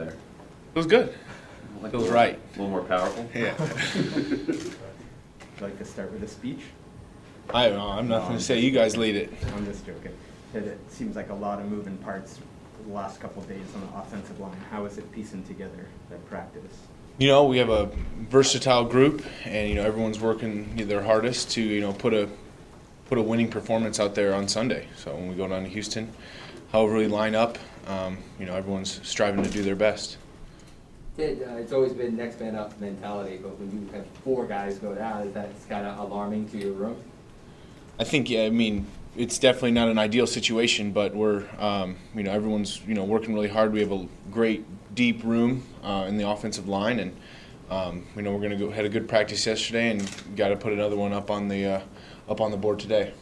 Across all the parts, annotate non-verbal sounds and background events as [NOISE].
there? It was good. Feels right. A little more powerful? Yeah. [LAUGHS] I'd like to start with a speech. I don't know. I'm not going to say you guys lead it. I'm just joking. It, it seems like a lot of moving parts the last couple of days on the offensive line. How is it piecing together that practice? You know, we have a versatile group, and you know everyone's working their hardest to you know put a put a winning performance out there on Sunday. So when we go down to Houston, however we line up, um, you know everyone's striving to do their best. Ted, uh, it's always been next man up mentality, but when you have four guys go down, is that kind of alarming to your room? I think, yeah, I mean, it's definitely not an ideal situation, but we're, um, you know, everyone's, you know, working really hard. We have a great deep room uh, in the offensive line, and um, you know, we're going to go had a good practice yesterday, and got to put another one up on the uh, up on the board today.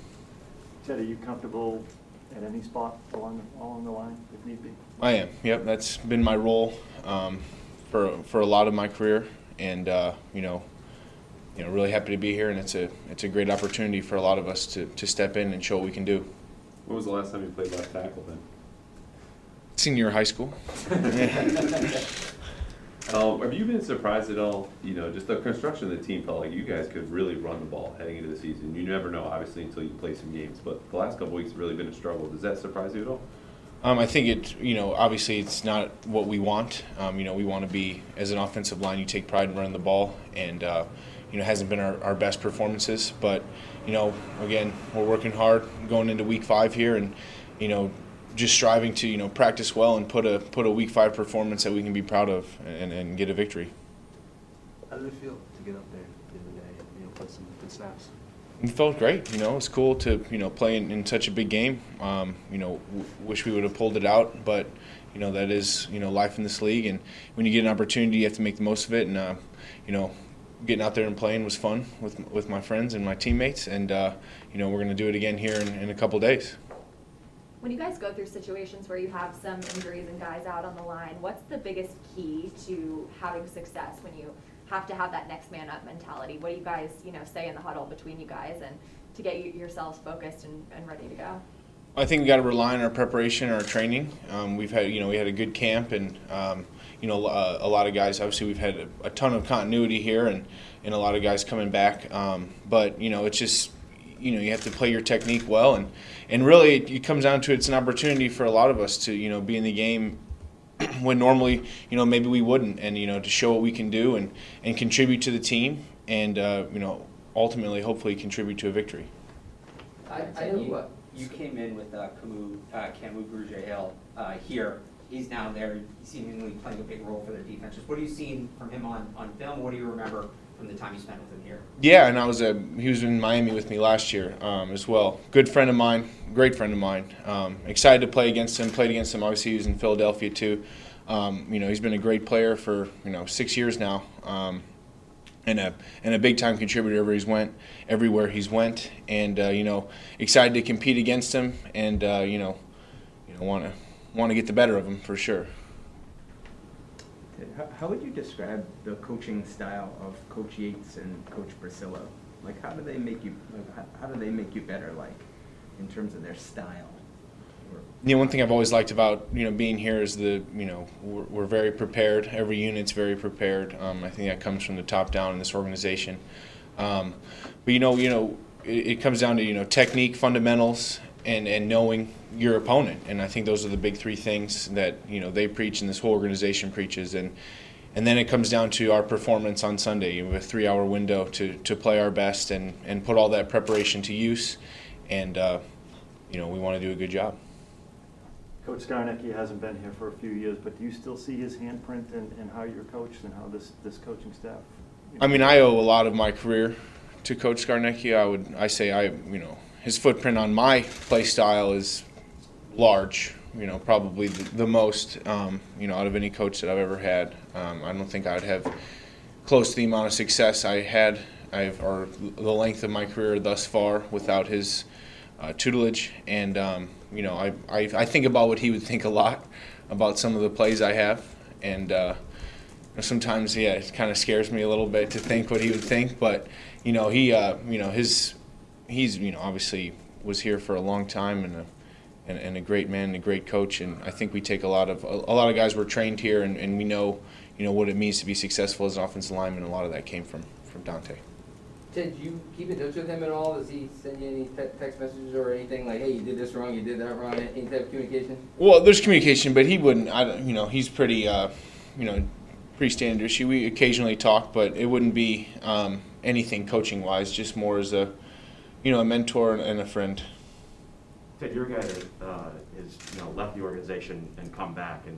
Ted, are you comfortable at any spot along, along the line if need be? I am. Yep, that's been my role um, for for a lot of my career, and uh, you know, you know, really happy to be here, and it's a it's a great opportunity for a lot of us to to step in and show what we can do. When was the last time you played left tackle then? Senior high school. [LAUGHS] Um, have you been surprised at all, you know, just the construction of the team felt like you guys could really run the ball heading into the season? You never know, obviously, until you play some games, but the last couple weeks have really been a struggle. Does that surprise you at all? Um, I think it, you know, obviously it's not what we want. Um, you know, we want to be, as an offensive line, you take pride in running the ball, and, uh, you know, hasn't been our, our best performances. But, you know, again, we're working hard going into week five here, and, you know, just striving to, you know, practice well and put a put a week five performance that we can be proud of and, and get a victory. How did it feel to get up there the other day and you know, play some good snaps? It felt great. You know, it's cool to you know play in, in such a big game. Um, you know, w- wish we would have pulled it out, but you know that is you know life in this league, and when you get an opportunity, you have to make the most of it. And uh, you know, getting out there and playing was fun with with my friends and my teammates, and uh, you know we're going to do it again here in, in a couple days. When you guys go through situations where you have some injuries and guys out on the line, what's the biggest key to having success when you have to have that next man up mentality? What do you guys, you know, say in the huddle between you guys and to get you, yourselves focused and, and ready to go? I think we got to rely on our preparation, and our training. Um, we've had, you know, we had a good camp, and um, you know, uh, a lot of guys. Obviously, we've had a, a, ton of continuity here, and and a lot of guys coming back. Um, but you know, it's just you know you have to play your technique well and and really it, it, comes down to it's an opportunity for a lot of us to you know be in the game [CLEARS THROAT] when normally you know maybe we wouldn't and you know to show what we can do and and contribute to the team and uh, you know ultimately hopefully contribute to a victory I, I know you, you came in with uh, Kamu, uh, Kamu Grugier-Hill uh, here. He's now there, seemingly playing a big role for their defense. Just what are you seeing from him on, on film? What do you remember from the time you spent with him here? Yeah, and I was a he was in Miami with me last year um, as well. Good friend of mine, great friend of mine. Um, excited to play against him. Played against him. Obviously, he was in Philadelphia too. Um, you know, he's been a great player for you know six years now, um, and a and a big time contributor everywhere he's went, everywhere he's went, and uh, you know, excited to compete against him, and uh, you know, you know, want to want to get the better of him for sure. How would you describe the coaching style of Coach Yates and Coach Bricillo? Like, how do they make you? Like, how, how do they make you better? Like, in terms of their style. You know, one thing I've always liked about you know being here is the you know we're, we're very prepared. Every unit's very prepared. Um, I think that comes from the top down in this organization. Um, but you know, you know, it, it comes down to you know technique, fundamentals, and and knowing your opponent. And I think those are the big three things that you know they preach and this whole organization preaches. And and then it comes down to our performance on Sunday. We have a three-hour window to, to play our best and, and put all that preparation to use. And uh, you know we want to do a good job. Coach Scarnecchia hasn't been here for a few years, but do you still see his handprint in, in how you're coached and how this, this coaching staff? I mean, I owe a lot of my career to Coach Scarnecchia. I would I say I you know his footprint on my play style is large. You know, probably the, the most um, you know out of any coach that I've ever had. Um, I don't think I'd have close to the amount of success I had, I've, or the length of my career thus far without his uh, tutelage. And um, you know, I, I I think about what he would think a lot about some of the plays I have, and uh, sometimes yeah, it kind of scares me a little bit to think what he would think. But you know, he uh, you know his he's you know obviously was here for a long time and. A, and, and a great man and a great coach. And I think we take a lot of a, a lot of guys were trained here, and, and we know you know what it means to be successful as an offensive lineman. A lot of that came from from Dante. Ted, do you keep in touch with him at all? Does he send you any te- text messages or anything like, "Hey, you did this wrong, you did that wrong"? Any type of communication? Well, there's communication, but he wouldn't. I don't. You know, he's pretty. Uh, you know, pretty standard. We occasionally talk, but it wouldn't be um, anything coaching wise. Just more as a, you know, a mentor and a friend. Ted, you're guy that uh, has, you know, left the organization and come back, and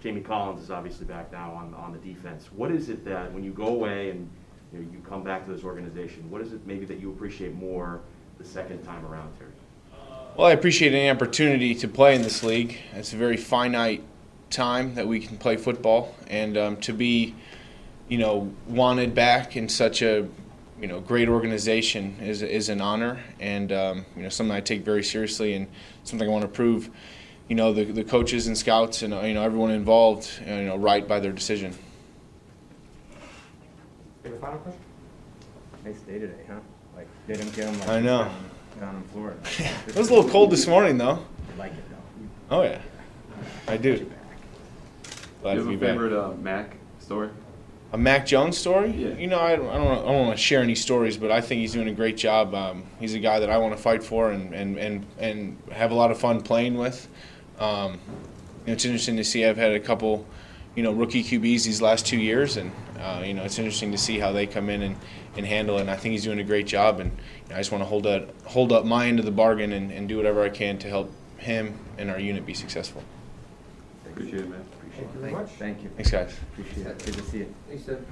Jamie Collins is obviously back now on, on the defense. What is it that, when you go away and, you know, you come back to this organization, what is it maybe that you appreciate more the second time around, Terry? Well, I appreciate any opportunity to play in this league. It's a very finite time that we can play football, and um, to be, you know, wanted back in such a, you know, great organization is is an honor, and um, you know, something I take very seriously, and something I want to prove, you know, the the coaches and scouts and uh, you know everyone involved, uh, you know, right by their decision. Any final question? Nice day today, huh? Like, they didn't get them like. I know. Down, down in Florida. [LAUGHS] it was a little cold this morning, though. You like it though. Oh yeah, I Get do. you back. Glad Do to you be have a back. favorite uh, Mac story? A Mac Jones story? Yeah. You know, I, I don't, I don't want to share any stories, but I think he's doing a great job. Um, he's a guy that I want to fight for and, and, and, and have a lot of fun playing with. Um, you know, it's interesting to see. I've had a couple, you know, rookie QBs these last two years, and uh, you know, it's interesting to see how they come in and, and handle it. And I think he's doing a great job. And you know, I just want to hold up hold up my end of the bargain and, and do whatever I can to help him and our unit be successful. Appreciate it, man. Thank you. very much. Thank you. Thanks, guys. Appreciate it. Good to see you. Thanks, Ted.